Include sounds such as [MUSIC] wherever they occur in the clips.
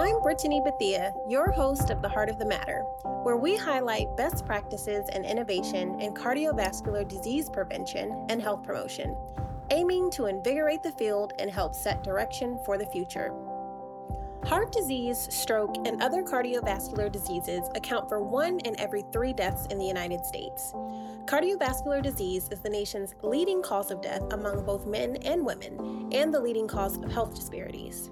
I'm Brittany Bethia, your host of The Heart of the Matter, where we highlight best practices and innovation in cardiovascular disease prevention and health promotion, aiming to invigorate the field and help set direction for the future. Heart disease, stroke, and other cardiovascular diseases account for one in every three deaths in the United States. Cardiovascular disease is the nation's leading cause of death among both men and women, and the leading cause of health disparities.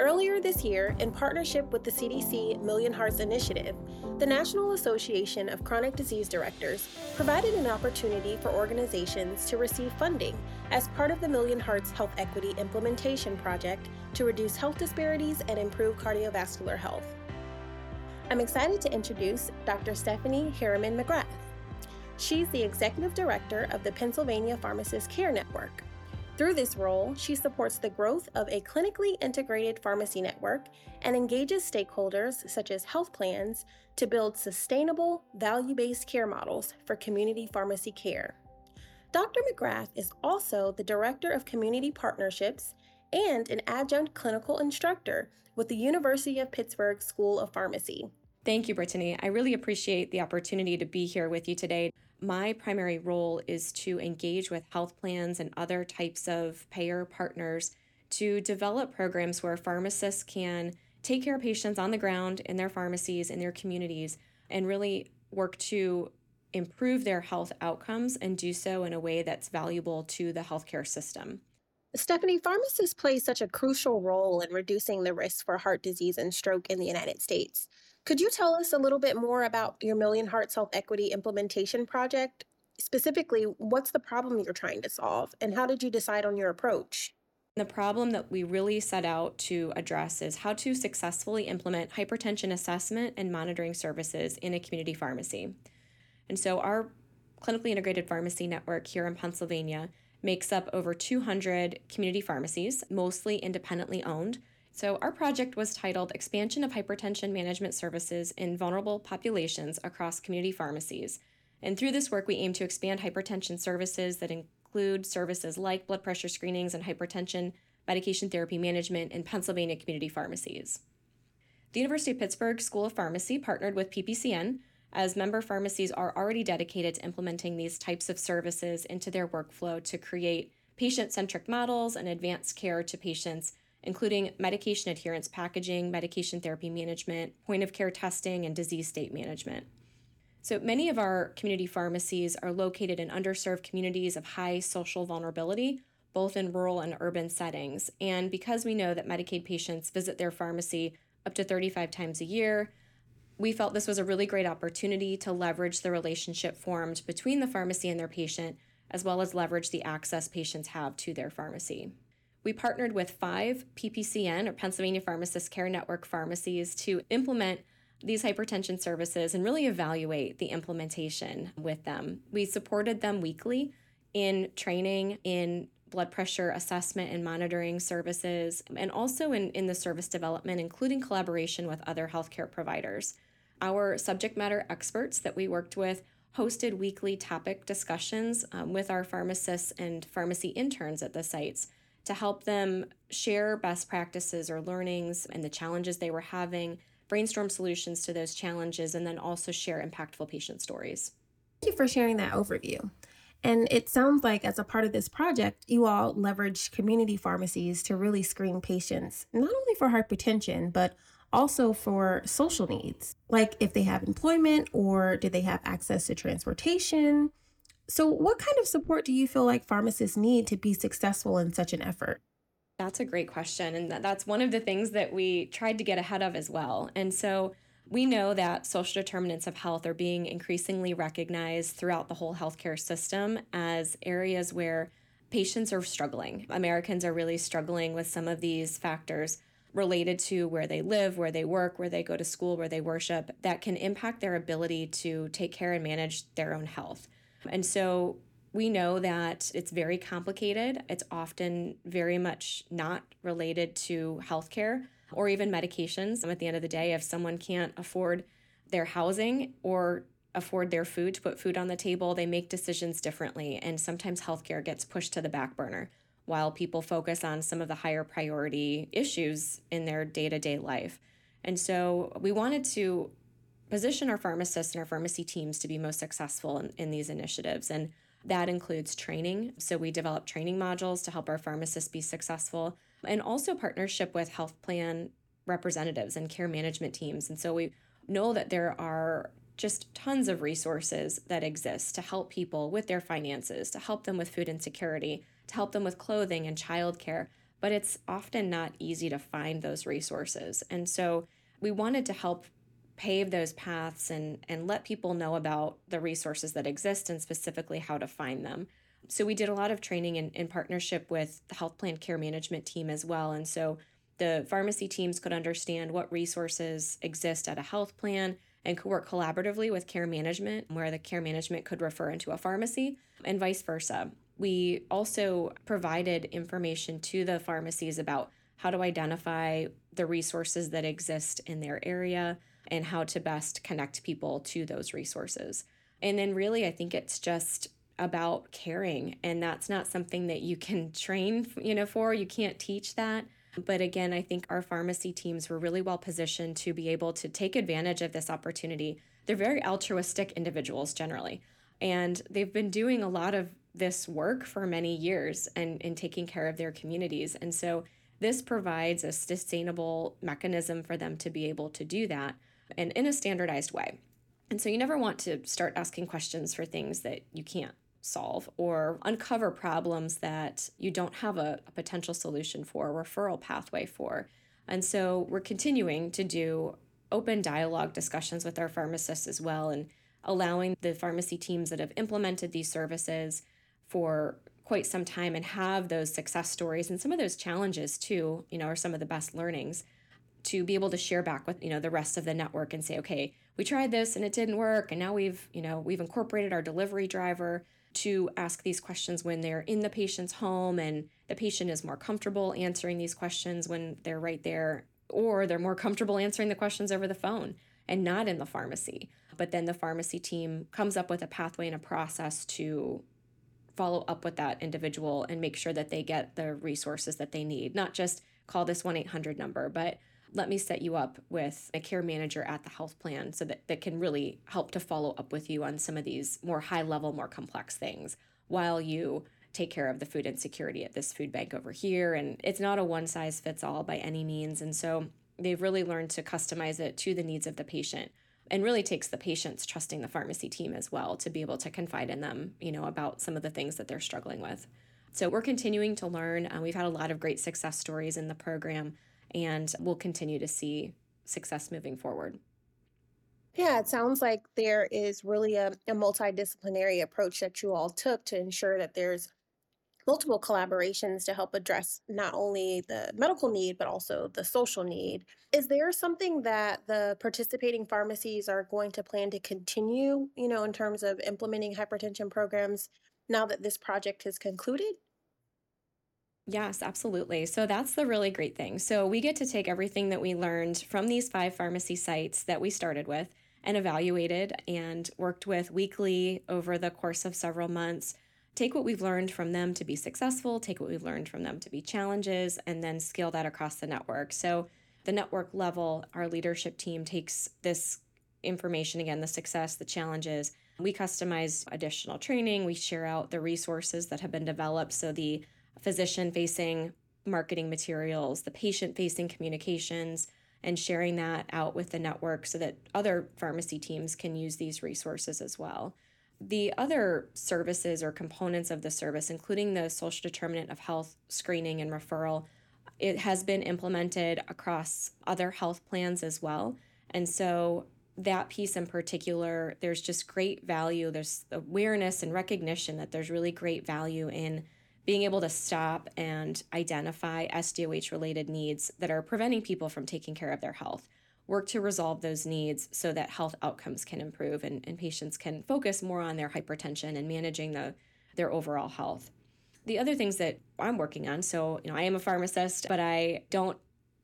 Earlier this year, in partnership with the CDC Million Hearts Initiative, the National Association of Chronic Disease Directors provided an opportunity for organizations to receive funding as part of the Million Hearts Health Equity Implementation Project to reduce health disparities and improve cardiovascular health. I'm excited to introduce Dr. Stephanie Harriman McGrath. She's the Executive Director of the Pennsylvania Pharmacist Care Network. Through this role, she supports the growth of a clinically integrated pharmacy network and engages stakeholders such as health plans to build sustainable, value based care models for community pharmacy care. Dr. McGrath is also the Director of Community Partnerships and an adjunct clinical instructor with the University of Pittsburgh School of Pharmacy. Thank you, Brittany. I really appreciate the opportunity to be here with you today my primary role is to engage with health plans and other types of payer partners to develop programs where pharmacists can take care of patients on the ground in their pharmacies, in their communities, and really work to improve their health outcomes and do so in a way that's valuable to the healthcare system. Stephanie, pharmacists play such a crucial role in reducing the risk for heart disease and stroke in the United States. Could you tell us a little bit more about your Million Hearts Health Equity Implementation Project? Specifically, what's the problem you're trying to solve, and how did you decide on your approach? The problem that we really set out to address is how to successfully implement hypertension assessment and monitoring services in a community pharmacy. And so, our clinically integrated pharmacy network here in Pennsylvania makes up over 200 community pharmacies, mostly independently owned, so, our project was titled Expansion of Hypertension Management Services in Vulnerable Populations Across Community Pharmacies. And through this work, we aim to expand hypertension services that include services like blood pressure screenings and hypertension medication therapy management in Pennsylvania community pharmacies. The University of Pittsburgh School of Pharmacy partnered with PPCN as member pharmacies are already dedicated to implementing these types of services into their workflow to create patient centric models and advance care to patients including medication adherence packaging, medication therapy management, point of care testing, and disease state management. So many of our community pharmacies are located in underserved communities of high social vulnerability, both in rural and urban settings. And because we know that Medicaid patients visit their pharmacy up to 35 times a year, we felt this was a really great opportunity to leverage the relationship formed between the pharmacy and their patient, as well as leverage the access patients have to their pharmacy. We partnered with five PPCN or Pennsylvania Pharmacist Care Network pharmacies to implement these hypertension services and really evaluate the implementation with them. We supported them weekly in training, in blood pressure assessment and monitoring services, and also in, in the service development, including collaboration with other healthcare providers. Our subject matter experts that we worked with hosted weekly topic discussions um, with our pharmacists and pharmacy interns at the sites to help them share best practices or learnings and the challenges they were having, brainstorm solutions to those challenges, and then also share impactful patient stories. Thank you for sharing that overview. And it sounds like, as a part of this project, you all leveraged community pharmacies to really screen patients, not only for hypertension, but also for social needs, like if they have employment or do they have access to transportation, so, what kind of support do you feel like pharmacists need to be successful in such an effort? That's a great question. And that's one of the things that we tried to get ahead of as well. And so, we know that social determinants of health are being increasingly recognized throughout the whole healthcare system as areas where patients are struggling. Americans are really struggling with some of these factors related to where they live, where they work, where they go to school, where they worship, that can impact their ability to take care and manage their own health. And so we know that it's very complicated. It's often very much not related to healthcare or even medications. At the end of the day, if someone can't afford their housing or afford their food to put food on the table, they make decisions differently. And sometimes healthcare gets pushed to the back burner while people focus on some of the higher priority issues in their day to day life. And so we wanted to position our pharmacists and our pharmacy teams to be most successful in, in these initiatives. And that includes training. So we develop training modules to help our pharmacists be successful and also partnership with health plan representatives and care management teams. And so we know that there are just tons of resources that exist to help people with their finances, to help them with food insecurity, to help them with clothing and childcare. But it's often not easy to find those resources. And so we wanted to help pave those paths and, and let people know about the resources that exist and specifically how to find them. So we did a lot of training in, in partnership with the health plan care management team as well. And so the pharmacy teams could understand what resources exist at a health plan and could work collaboratively with care management, where the care management could refer into a pharmacy, and vice versa. We also provided information to the pharmacies about how to identify the resources that exist in their area and how to best connect people to those resources. And then, really, I think it's just about caring, and that's not something that you can [LAUGHS] train, you know, for. You can't teach that. But again, I think our pharmacy teams were really well positioned to be able to take advantage of this opportunity. They're very altruistic individuals generally, and they've been doing a lot of this work for many years and in taking care of their communities. And so this provides a sustainable mechanism for them to be able to do that and in a standardized way. And so you never want to start asking questions for things that you can't solve or uncover problems that you don't have a, a, potential solution for, a referral pathway for. And so we're continuing to do open dialogue discussions with our pharmacists as well and allowing the pharmacy teams that have implemented these services for quite some time and have those success stories and some of those challenges too, you know, are some of the best learnings to be able to share back with, you know, the rest of the network and say, okay, we tried this and it didn't work and now we've, you know, we've incorporated our delivery driver to ask these questions when they're in the patient's home and the patient is more comfortable answering these questions when they're right there, or they're more comfortable answering the questions over the phone and not in the pharmacy. But then the pharmacy team comes up with a pathway and a process to follow up with that individual and make sure that they get the resources that they need, not just call this 1 800 number, but let me set you up with a care manager at the health plan so that, that can really help to follow up with you on some of these more high level, more complex things while you take care of the food insecurity at this food bank over here. And it's not a one size fits all by any means. And so they've really learned to customize it to the needs of the patient and really takes the patients trusting the pharmacy team as well to be able to confide in them, you know, about some of the things that they're struggling with. So we're continuing to learn. Uh, we've had a lot of great success stories in the program and we'll continue to see success moving forward. Yeah, it sounds like there is really a, a multidisciplinary approach that you all took to ensure that there's multiple collaborations to help address not only the medical need but also the social need. Is there something that the participating pharmacies are going to plan to continue, you know, in terms of implementing hypertension programs now that this project has concluded? Yes, absolutely. So that's the really great thing. So we get to take everything that we learned from these five pharmacy sites that we started with and evaluated and worked with weekly over the course of several months. Take what we've learned from them to be successful, take what we've learned from them to be challenges, and then scale that across the network. So, the network level, our leadership team takes this information again, the success, the challenges. We customize additional training, we share out the resources that have been developed. So, the physician facing marketing materials, the patient facing communications, and sharing that out with the network so that other pharmacy teams can use these resources as well. The other services or components of the service, including the social determinant of health screening and referral, it has been implemented across other health plans as well. And so that piece in particular, there's just great value. There's awareness and recognition that there's really great value in being able to stop and identify SDOH related needs that are preventing people from taking care of their health. Work to resolve those needs so that health outcomes can improve and, and patients can focus more on their hypertension and managing the, their overall health. The other things that I'm working on, so you know, I am a pharmacist, but I don't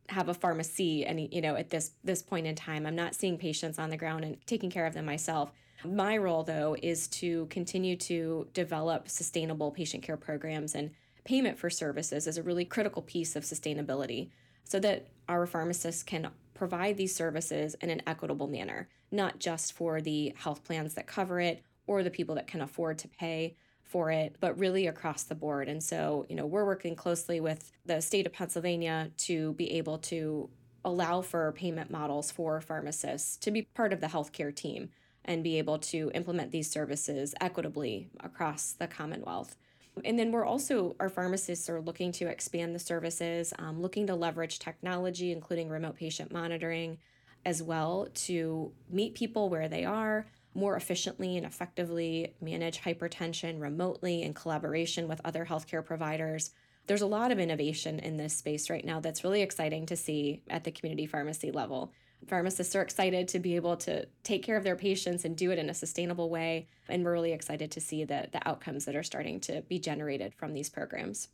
have a pharmacy any you know at this this point in time i'm not seeing patients on the ground and taking care of them myself my role, though, is to continue to develop sustainable patient care programs and payment for services is a really critical piece of sustainability so that our pharmacists can provide these services in an equitable manner, not just for the health plans that cover it or the people that can afford to pay for it, but really across the board. And so, you know, we're working closely with the state of Pennsylvania to be able to allow for payment models for pharmacists to be part of the healthcare team and be able to implement these services equitably across the Commonwealth. And then we're also, our pharmacists are looking to expand the services, um, looking to leverage technology, including remote patient monitoring, as well to meet people where they are, more efficiently and effectively manage hypertension remotely in collaboration with other healthcare providers. There's a lot of innovation in this space right now that's really exciting to see at the community pharmacy level. Pharmacists are excited to be able to take care of their patients and do it in a sustainable way. And we're really excited to see the, the outcomes that are starting to be generated from these programs.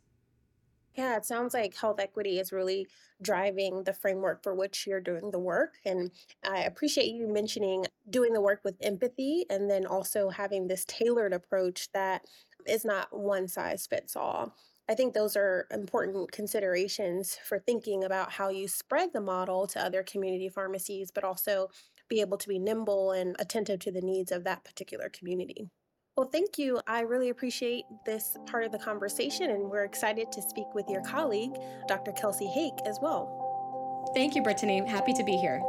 Yeah, it sounds like health equity is really driving the framework for which you're doing the work. And I appreciate you mentioning doing the work with empathy and then also having this tailored approach that is not one size fits all. I think those are important considerations for thinking about how you spread the model to other community pharmacies, but also be able to be nimble and attentive to the needs of that particular community. Well, thank you. I really appreciate this part of the conversation, and we're excited to speak with your colleague, Dr. Kelsey Hake, as well. Thank you, Brittany. Happy to be here.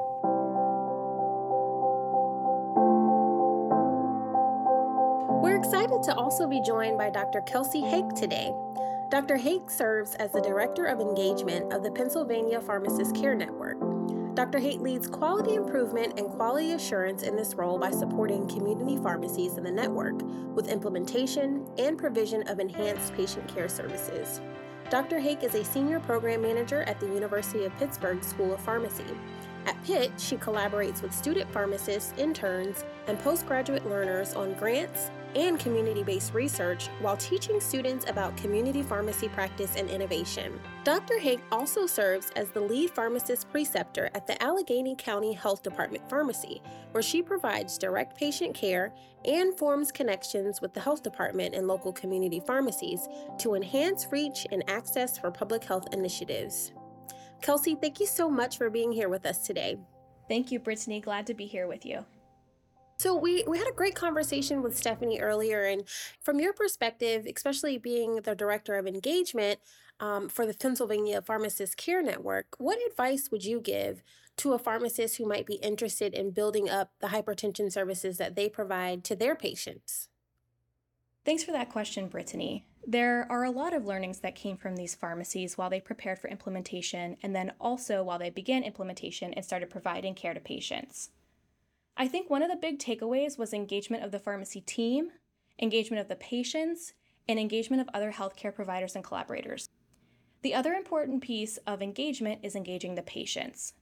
We're excited to also be joined by Dr. Kelsey Hake today. Dr. Hake serves as the Director of Engagement of the Pennsylvania Pharmacist Care Network. Dr. Hake leads quality improvement and quality assurance in this role by supporting community pharmacies in the network with implementation and provision of enhanced patient care services. Dr. Hake is a senior program manager at the University of Pittsburgh School of Pharmacy. At Pitt, she collaborates with student pharmacists, interns, and postgraduate learners on grants and community based research while teaching students about community pharmacy practice and innovation. Dr. Hake also serves as the lead pharmacist preceptor at the Allegheny County Health Department Pharmacy, where she provides direct patient care and forms connections with the health department and local community pharmacies to enhance reach and access for public health initiatives. Kelsey, thank you so much for being here with us today. Thank you, Brittany. Glad to be here with you. So we we had a great conversation with Stephanie earlier, and from your perspective, especially being the director of engagement um, for the Pennsylvania Pharmacist Care Network, what advice would you give to a pharmacist who might be interested in building up the hypertension services that they provide to their patients? Thanks for that question, Brittany. There are a lot of learnings that came from these pharmacies while they prepared for implementation, and then also while they began implementation and started providing care to patients. I think one of the big takeaways was engagement of the pharmacy team, engagement of the patients, and engagement of other healthcare providers and collaborators. The other important piece of engagement is engaging the patients.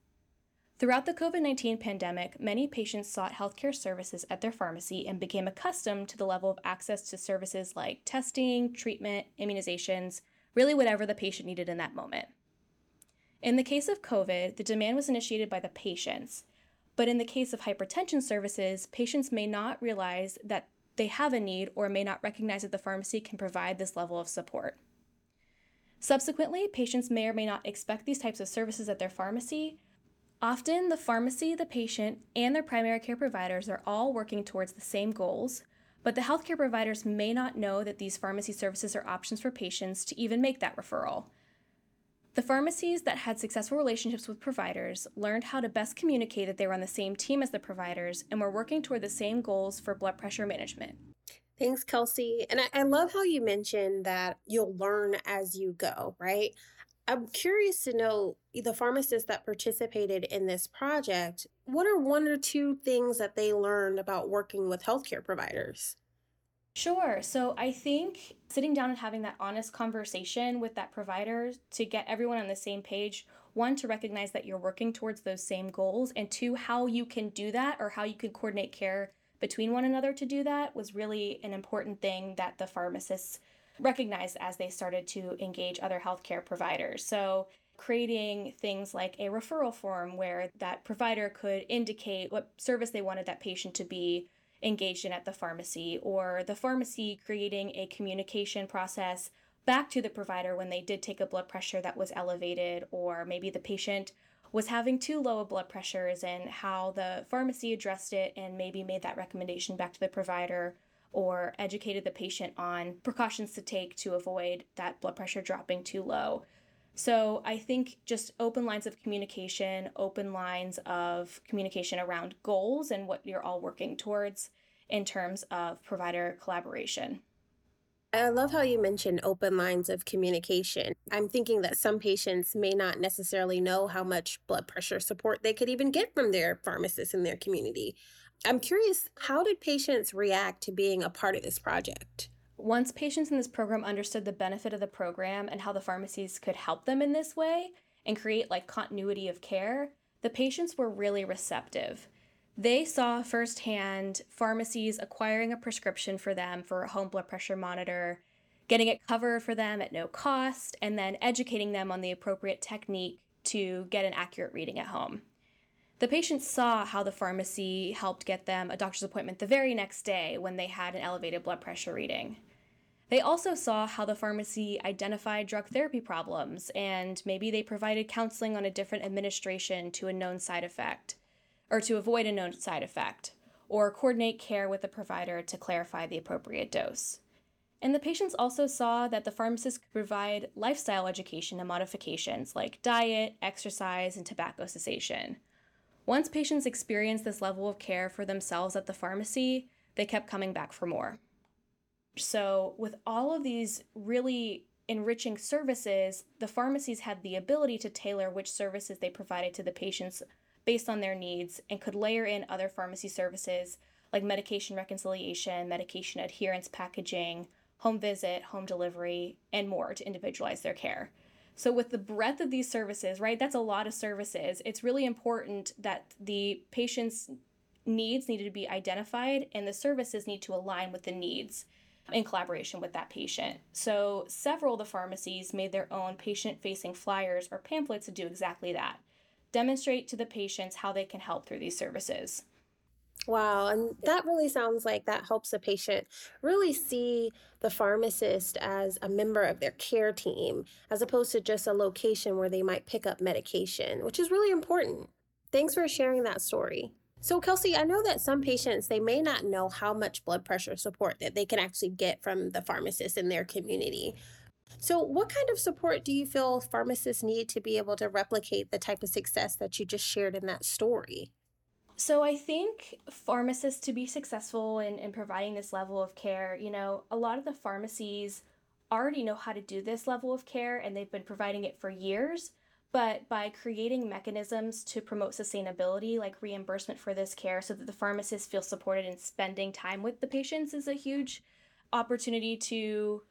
Throughout the COVID 19 pandemic, many patients sought healthcare services at their pharmacy and became accustomed to the level of access to services like testing, treatment, immunizations, really whatever the patient needed in that moment. In the case of COVID, the demand was initiated by the patients, but in the case of hypertension services, patients may not realize that they have a need or may not recognize that the pharmacy can provide this level of support. Subsequently, patients may or may not expect these types of services at their pharmacy. Often, the pharmacy, the patient, and their primary care providers are all working towards the same goals, but the healthcare providers may not know that these pharmacy services are options for patients to even make that referral. The pharmacies that had successful relationships with providers learned how to best communicate that they were on the same team as the providers and were working toward the same goals for blood pressure management. Thanks, Kelsey. And I, I love how you mentioned that you'll learn as you go, right? I'm curious to know the pharmacists that participated in this project, what are one or two things that they learned about working with healthcare providers? Sure. So I think sitting down and having that honest conversation with that provider to get everyone on the same page, one, to recognize that you're working towards those same goals, and two, how you can do that or how you can coordinate care between one another to do that was really an important thing that the pharmacists recognized as they started to engage other healthcare providers. So creating things like a referral form where that provider could indicate what service they wanted that patient to be engaged in at the pharmacy, or the pharmacy creating a communication process back to the provider when they did take a blood pressure that was elevated, or maybe the patient was having too low of blood pressures and how the pharmacy addressed it and maybe made that recommendation back to the provider or educated the patient on precautions to take to avoid that blood pressure dropping too low. So I think just open lines of communication, open lines of communication around goals and what you're all working towards in terms of provider collaboration. I love how you mentioned open lines of communication. I'm thinking that some patients may not necessarily know how much blood pressure support they could even get from their pharmacist in their community. I'm curious, how did patients react to being a part of this project? Once patients in this program understood the benefit of the program and how the pharmacies could help them in this way and create like continuity of care, the patients were really receptive. They saw firsthand pharmacies acquiring a prescription for them for a home blood pressure monitor, getting it covered for them at no cost, and then educating them on the appropriate technique to get an accurate reading at home. The patients saw how the pharmacy helped get them a doctor's appointment the very next day when they had an elevated blood pressure reading. They also saw how the pharmacy identified drug therapy problems and maybe they provided counseling on a different administration to a known side effect or to avoid a known side effect, or coordinate care with the provider to clarify the appropriate dose. And the patients also saw that the pharmacist could provide lifestyle education and modifications like diet, exercise, and tobacco cessation. Once patients experienced this level of care for themselves at the pharmacy, they kept coming back for more. So, with all of these really enriching services, the pharmacies had the ability to tailor which services they provided to the patients based on their needs and could layer in other pharmacy services like medication reconciliation, medication adherence packaging, home visit, home delivery, and more to individualize their care. So, with the breadth of these services, right, that's a lot of services. It's really important that the patient's needs need to be identified and the services need to align with the needs in collaboration with that patient. So, several of the pharmacies made their own patient facing flyers or pamphlets to do exactly that demonstrate to the patients how they can help through these services. Wow, and that really sounds like that helps a patient really see the pharmacist as a member of their care team as opposed to just a location where they might pick up medication, which is really important. Thanks for sharing that story. So, Kelsey, I know that some patients they may not know how much blood pressure support that they can actually get from the pharmacist in their community. So, what kind of support do you feel pharmacists need to be able to replicate the type of success that you just shared in that story? So, I think pharmacists to be successful in, in providing this level of care, you know, a lot of the pharmacies already know how to do this level of care and they've been providing it for years. But by creating mechanisms to promote sustainability, like reimbursement for this care, so that the pharmacists feel supported in spending time with the patients, is a huge opportunity to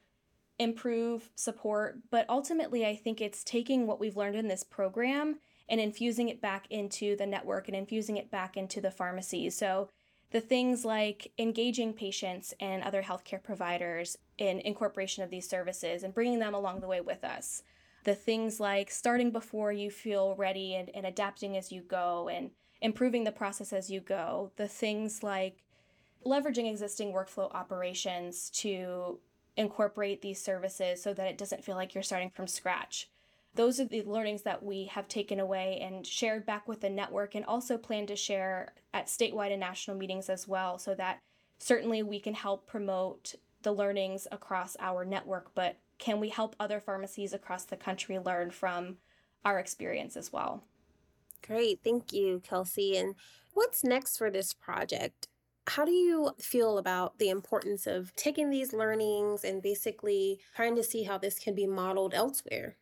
improve support. But ultimately, I think it's taking what we've learned in this program and infusing it back into the network and infusing it back into the pharmacies. So the things like engaging patients and other healthcare providers in incorporation of these services and bringing them along the way with us. The things like starting before you feel ready and, and adapting as you go and improving the process as you go. The things like leveraging existing workflow operations to incorporate these services so that it doesn't feel like you're starting from scratch. Those are the learnings that we have taken away and shared back with the network, and also plan to share at statewide and national meetings as well, so that certainly we can help promote the learnings across our network, but can we help other pharmacies across the country learn from our experience as well? Great. Thank you, Kelsey. And what's next for this project? How do you feel about the importance of taking these learnings and basically trying to see how this can be modeled elsewhere?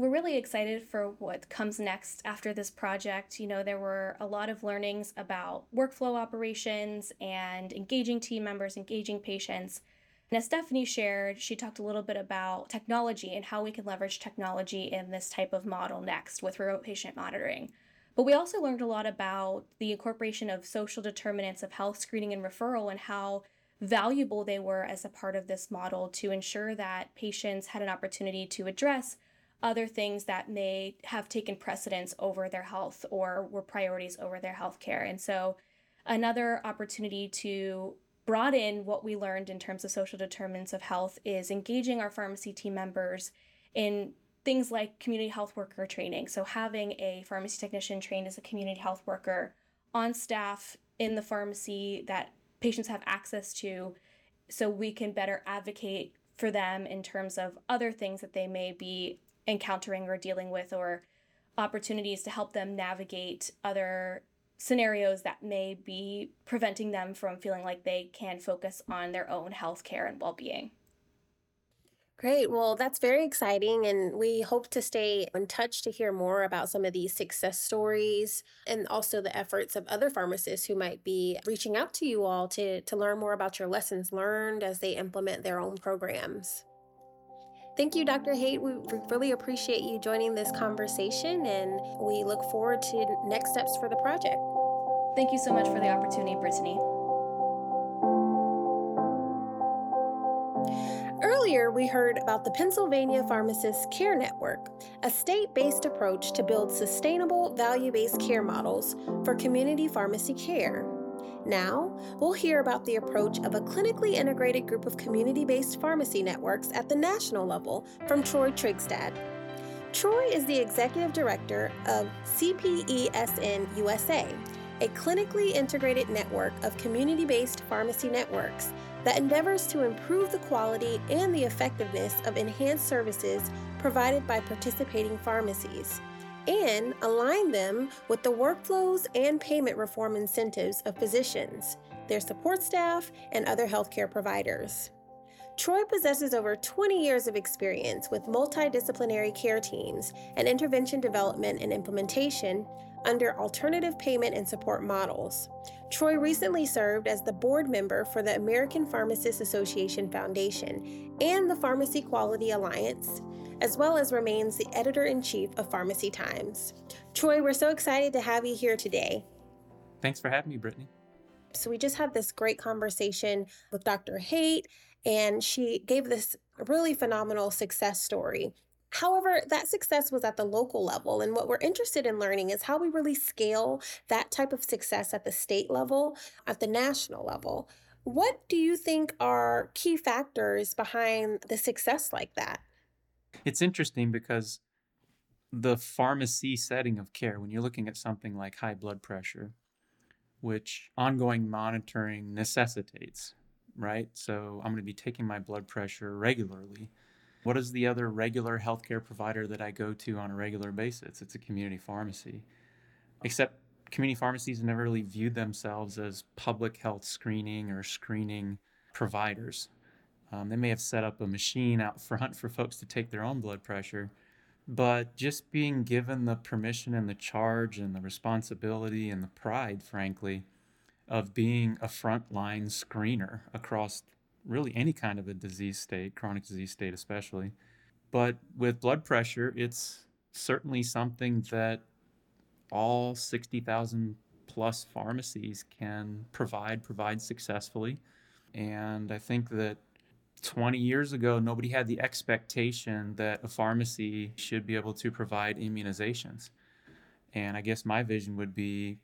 We're really excited for what comes next after this project. You know, there were a lot of learnings about workflow operations and engaging team members, engaging patients. And as Stephanie shared, she talked a little bit about technology and how we can leverage technology in this type of model next with remote patient monitoring. But we also learned a lot about the incorporation of social determinants of health screening and referral and how valuable they were as a part of this model to ensure that patients had an opportunity to address other things that may have taken precedence over their health or were priorities over their health care. And so, another opportunity to broaden what we learned in terms of social determinants of health is engaging our pharmacy team members in things like community health worker training. So, having a pharmacy technician trained as a community health worker on staff in the pharmacy that patients have access to so we can better advocate for them in terms of other things that they may be encountering or dealing with or opportunities to help them navigate other scenarios that may be preventing them from feeling like they can focus on their own health care and well-being. Great. Well, that's very exciting. And we hope to stay in touch to hear more about some of these success stories and also the efforts of other pharmacists who might be reaching out to you all to, to learn more about your lessons learned as they implement their own programs. Thank you, Dr. Hake. We really appreciate you joining this conversation and we look forward to next steps for the project. Thank you so much for the opportunity, Brittany. Earlier, we heard about the Pennsylvania Pharmacists Care Network, a state based approach to build sustainable value based care models for community pharmacy care. Now, we'll hear about the approach of a clinically integrated group of community based pharmacy networks at the national level from Troy Trygstad. Troy is the executive director of CPESN USA, a clinically integrated network of community based pharmacy networks that endeavors to improve the quality and the effectiveness of enhanced services provided by participating pharmacies and align them with the workflows and payment reform incentives of physicians, their support staff, and other healthcare providers. Troy possesses over 20 years of experience with multidisciplinary care teams and intervention development and implementation under alternative payment and support models. Troy recently served as the board member for the American Pharmacists Association Foundation and the Pharmacy Quality Alliance, as well as remains the editor in chief of Pharmacy Times. Troy, we're so excited to have you here today. Thanks for having me, Brittany. So, we just had this great conversation with Dr. Hake, and she gave this really phenomenal success story However, that success was at the local level. And what we're interested in learning is how we really scale that type of success at the state level, at the national level. What do you think are key factors behind the success like that? It's interesting because the pharmacy setting of care, when you're looking at something like high blood pressure, which ongoing monitoring necessitates, right? So I'm going to be taking my blood pressure regularly what is the other regular healthcare provider that I go to on a regular basis? It's a community pharmacy. Except community pharmacies never really viewed themselves as public health screening or screening providers. Um, they may have set up a machine out front for folks to take their own blood pressure, but just being given the permission and the charge and the responsibility and the pride, frankly, of being a frontline screener across really any kind of a disease state, chronic disease state especially. But with blood pressure, it's certainly something that all 60,000 plus pharmacies can provide, provide successfully. And I think that 20 years ago, nobody had the expectation that a pharmacy should be able to provide immunizations. And I guess my vision would be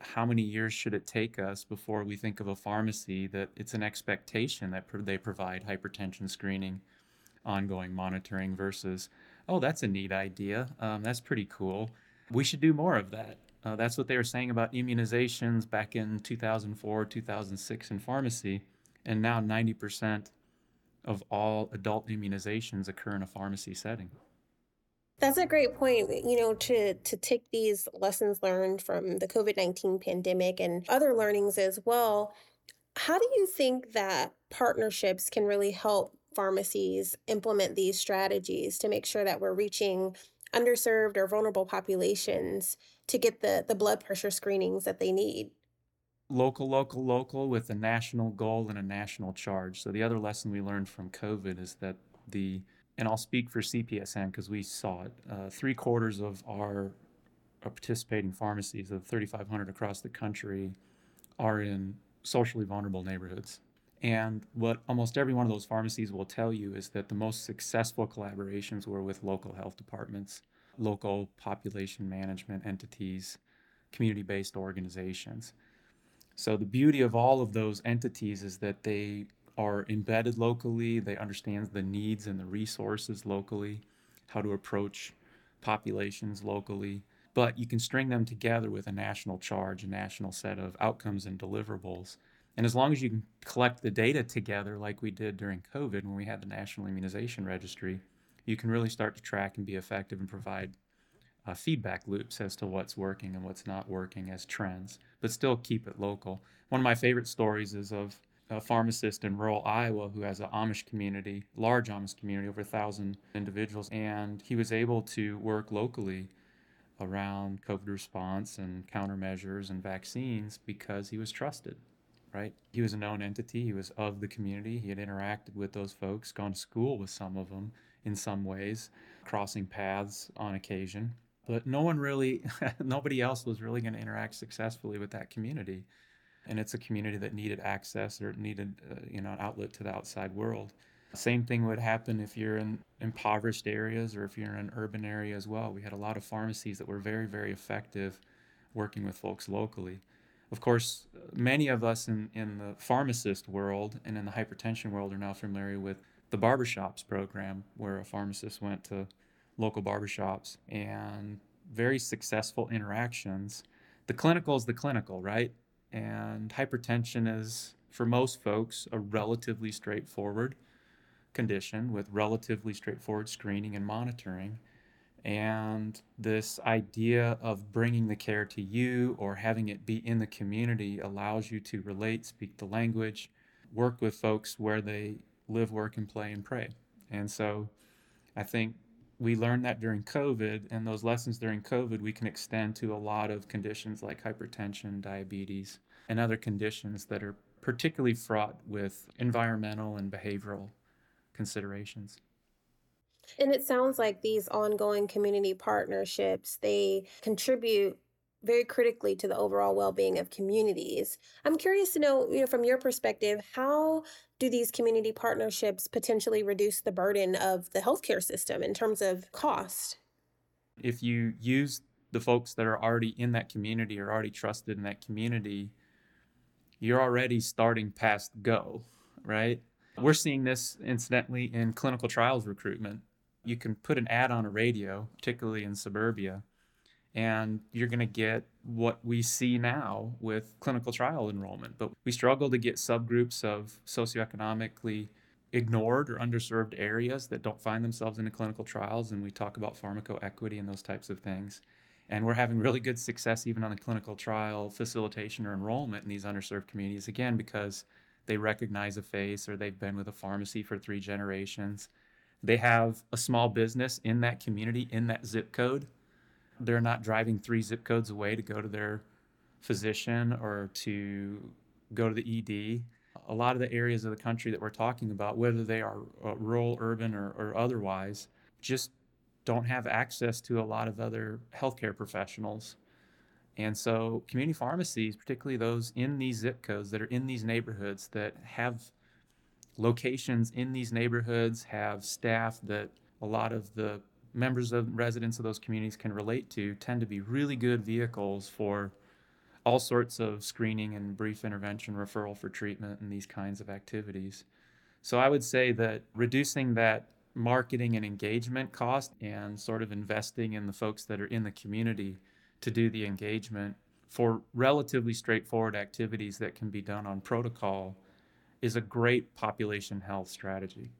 how many years should it take us before we think of a pharmacy that it's an expectation that they provide hypertension screening, ongoing monitoring versus, oh, that's a neat idea. Um, that's pretty cool. We should do more of that. Uh, that's what they were saying about immunizations back in 2004, 2006 in pharmacy. And now 90% of all adult immunizations occur in a pharmacy setting. That's a great point. You know, to to take these lessons learned from the COVID nineteen pandemic and other learnings as well. How do you think that partnerships can really help pharmacies implement these strategies to make sure that we're reaching underserved or vulnerable populations to get the the blood pressure screenings that they need? Local, local, local with a national goal and a national charge. So the other lesson we learned from COVID is that the and I'll speak for CPESN because we saw it. Uh, three quarters of our, our participating pharmacies, of 3,500 across the country, are in socially vulnerable neighborhoods. And what almost every one of those pharmacies will tell you is that the most successful collaborations were with local health departments, local population management entities, community based organizations. So, the beauty of all of those entities is that they are embedded locally, they understand the needs and the resources locally. how to approach populations locally. But you can string them together with a national charge, a national set of outcomes and deliverables. And as long as you can collect the data together, like we did during COVID when we had the National Immunization Registry, you can really start to track and be effective and provide uh, feedback loops as to what's working and what's not working as trends, but still keep it local. One of my favorite stories is of a pharmacist in rural Iowa who has an Amish community, large Amish community, over a thousand individuals, and he was able to work locally around COVID response and countermeasures and vaccines because he was trusted, right? He was a known entity, he was of the community, he had interacted with those folks, gone to school with some of them in some ways, crossing paths on occasion. But no one really, [LAUGHS] nobody else was really going to interact successfully with that community. And it's a community that needed access or needed uh, you know an outlet to the outside world. Same thing would happen if you're in impoverished areas or if you're in an urban area as well. We had a lot of pharmacies that were very very effective working with folks locally. Of course many of us in, in the pharmacist world and in the hypertension world are now familiar with the barbershops program where a pharmacist went to local barbershops and very successful interactions the clinical is the clinical right and hypertension is, for most folks, a relatively straightforward condition with relatively straightforward screening and monitoring. And this idea of bringing the care to you or having it be in the community allows you to relate, speak the language, work with folks where they live, work, and play and pray. And so I think we learned that during COVID, and those lessons during COVID we can extend to a lot of conditions like hypertension, diabetes, and other conditions that are particularly fraught with environmental and behavioral considerations. And it sounds like these ongoing community partnerships, they contribute very critically to the overall well-being of communities. I'm curious to know, you know, from your perspective, how do these community partnerships potentially reduce the burden of the healthcare system in terms of cost? If you use the folks that are already in that community or already trusted in that community, you're already starting past go, right? We're seeing this incidentally in clinical trials recruitment. You can put an ad on a radio, particularly in suburbia, and you're going to get what we see now with clinical trial enrollment. But we struggle to get subgroups of socioeconomically ignored or underserved areas that don't find themselves in the clinical trials, and we talk about pharmacoequity and those types of things. And we're having really good success even on the clinical trial facilitation or enrollment in these underserved communities, again, because they recognize a face or they've been with a pharmacy for three generations. They have a small business in that community, in that zip code. They're not driving three zip codes away to go to their physician or to go to the ED. A lot of the areas of the country that we're talking about, whether they are uh, rural, urban, or, or otherwise, just don't have access to a lot of other healthcare professionals. And so, community pharmacies, particularly those in these zip codes that are in these neighborhoods that have locations in these neighborhoods, have staff that a lot of the members of residents of those communities can relate to, tend to be really good vehicles for all sorts of screening and brief intervention, referral for treatment, and these kinds of activities. So, I would say that reducing that marketing and engagement cost and sort of investing in the folks that are in the community to do the engagement for relatively straightforward activities that can be done on protocol is a great population health strategy.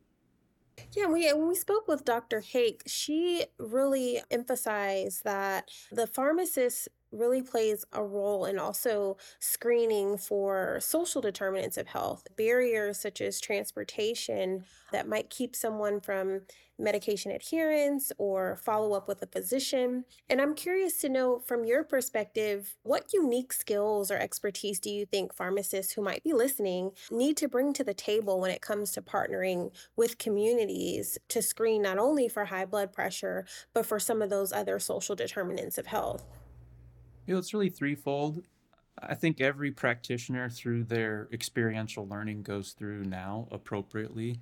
Yeah, we when we spoke with Dr. Hake, she really emphasized that the pharmacist really plays a role in also screening for social determinants of health, barriers such as transportation that might keep someone from medication adherence or follow up with a physician. And I'm curious to know from your perspective, what unique skills or expertise do you think pharmacists who might be listening need to bring to the table when it comes to partnering with communities to screen not only for high blood pressure, but for some of those other social determinants of health? You know, it's really threefold. I think every practitioner, through their experiential learning, goes through now appropriately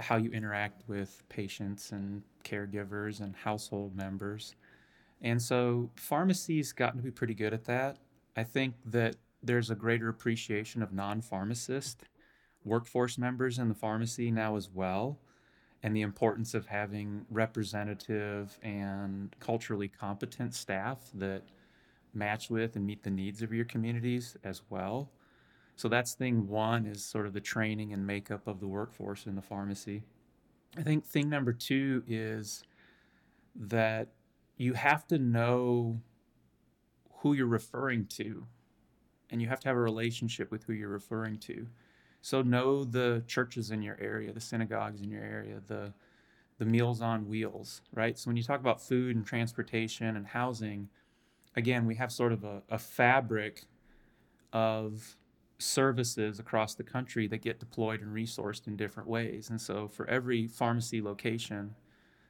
how you interact with patients and caregivers and household members. And so pharmacy's gotten to be pretty good at that. I think that there's a greater appreciation of non pharmacist workforce members in the pharmacy now as well. and the importance of having representative and culturally competent staff that match with and meet the needs of your communities as well. So that's thing one is sort of the training and makeup of the workforce in the pharmacy. I think thing number two is that you have to know who you're referring to and you have to have a relationship with who you're referring to. So know the churches in your area, the synagogues in your area, the the meals on wheels, right? So when you talk about food and transportation and housing, again, we have sort of a, a fabric of services across the country that get deployed and resourced in different ways. And so for every pharmacy location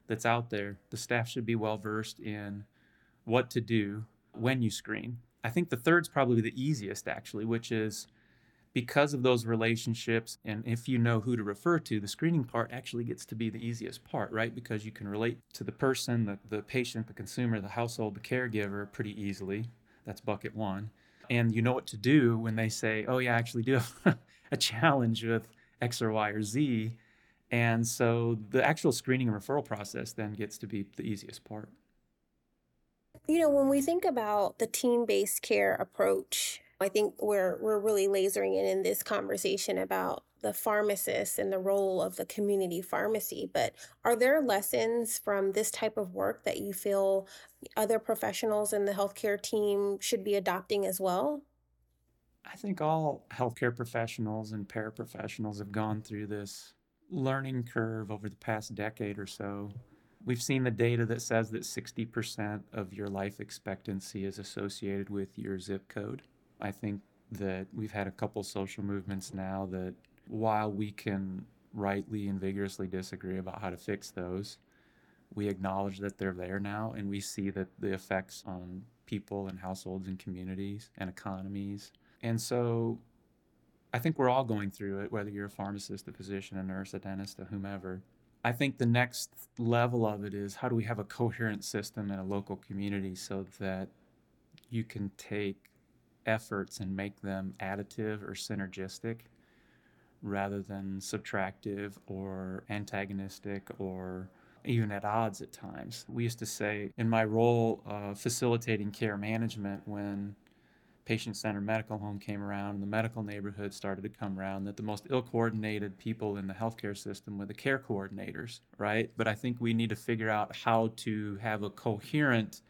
that's out there, the staff should be well versed in what to do when you screen. I think the third's probably the easiest actually, which is because of those relationships and if you know who to refer to, the screening part actually gets to be the easiest part, right? Because you can relate to the person, the, the patient, the consumer, the household, the caregiver pretty easily. That's bucket one. And you know what to do when they say, oh, yeah, I actually do have [LAUGHS] a challenge with X or Y or Z. And so the actual screening and referral process then gets to be the easiest part. You know, when we think about the team based care approach, I think we're we're really lasering in in this conversation about the pharmacist and the role of the community pharmacy. But are there lessons from this type of work that you feel other professionals in the healthcare team should be adopting as well? I think all healthcare professionals and paraprofessionals have gone through this learning curve over the past decade or so. We've seen the data that says that 60% of your life expectancy is associated with your zip code. I think that we've had a couple social movements now that while we can rightly and vigorously disagree about how to fix those, we acknowledge that they're there now and we see that the effects on people and households and communities and economies. And so I think we're all going through it, whether you're a pharmacist, a physician, a nurse, a dentist, a whomever. I think the next level of it is how do we have a coherent system in a local community so that you can take efforts and make them additive or synergistic rather than subtractive or antagonistic or even at odds at times. We used to say, in my role facilitating care management, when patient centered medical home came around and the medical neighborhood started to come around, that the most ill coordinated people in the healthcare system were the care coordinators, right? But I think we need to figure out how to have a coherent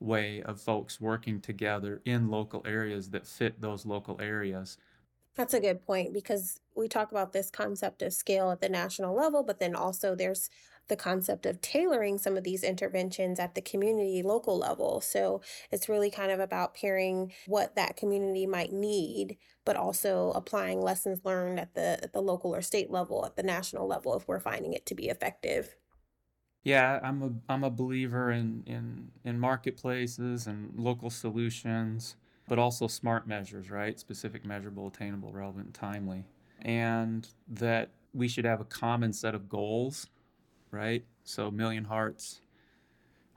way of folks working together in local areas that fit those local areas. That's a good point because we talk about this concept of scale at the national level, but then also there's the concept of tailoring some of these interventions at the community local level. So it's really kind of about pairing what that community might need, but also applying lessons learned at the at the local or state level, at the national level if we're finding it to be effective. Yeah, I'm a I'm a believer in in in marketplaces and local solutions, but also smart measures, right? Specific, measurable, attainable, relevant, timely. And that we should have a common set of goals, right? So million hearts,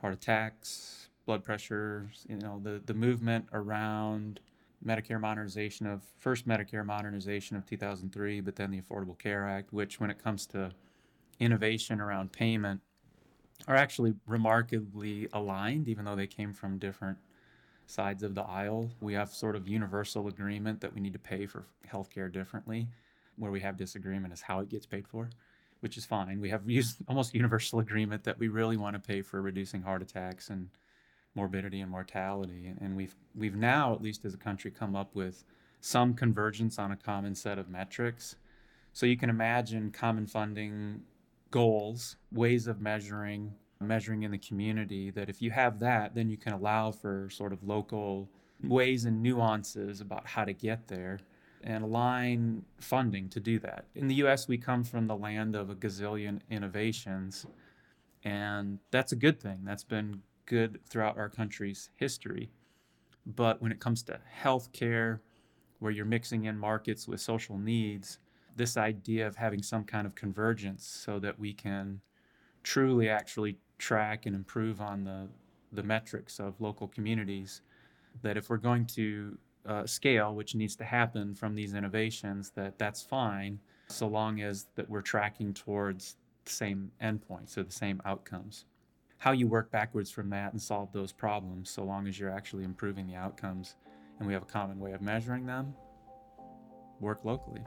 heart attacks, blood pressure, you know, the the movement around Medicare modernization of first Medicare modernization of 2003, but then the Affordable Care Act, which when it comes to innovation around payment are actually remarkably aligned, even though they came from different sides of the aisle. We have sort of universal agreement that we need to pay for healthcare differently. Where we have disagreement is how it gets paid for, which is fine. We have [LAUGHS] used almost universal agreement that we really want to pay for reducing heart attacks and morbidity and mortality. And, and we've we've now, at least as a country, come up with some convergence on a common set of metrics. So you can imagine common funding goals, ways of measuring, measuring in the community, that if you have that, then you can allow for sort of local ways and nuances about how to get there and align funding to do that. In the US, we come from the land of a gazillion innovations, and that's a good thing. That's been good throughout our country's history. But when it comes to healthcare, where you're mixing in markets with social needs, this idea of having some kind of convergence so that we can truly actually track and improve on the, the metrics of local communities. That if we're going to uh, scale, which needs to happen from these innovations, that that's fine, so long as that we're tracking towards the same endpoints or the same outcomes. How you work backwards from that and solve those problems, so long as you're actually improving the outcomes and we have a common way of measuring them, work locally.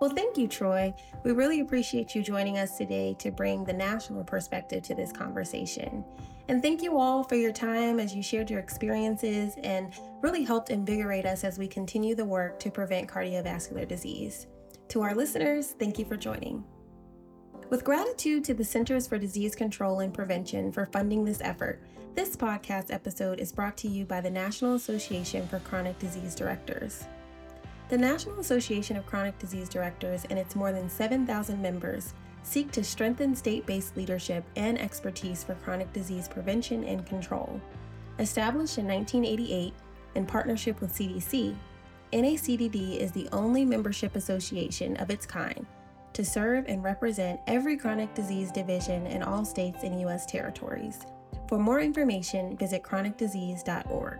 Well, thank you, Troy. We really appreciate you joining us today to bring the national perspective to this conversation. And thank you all for your time as you shared your experiences and really helped invigorate us as we continue the work to prevent cardiovascular disease. To our listeners, thank you for joining. With gratitude to the Centers for Disease Control and Prevention for funding this effort, this podcast episode is brought to you by the National Association for Chronic Disease Directors. The National Association of Chronic Disease Directors and its more than 7,000 members seek to strengthen state based leadership and expertise for chronic disease prevention and control. Established in 1988 in partnership with CDC, NACDD is the only membership association of its kind to serve and represent every chronic disease division in all states and U.S. territories. For more information, visit chronicdisease.org.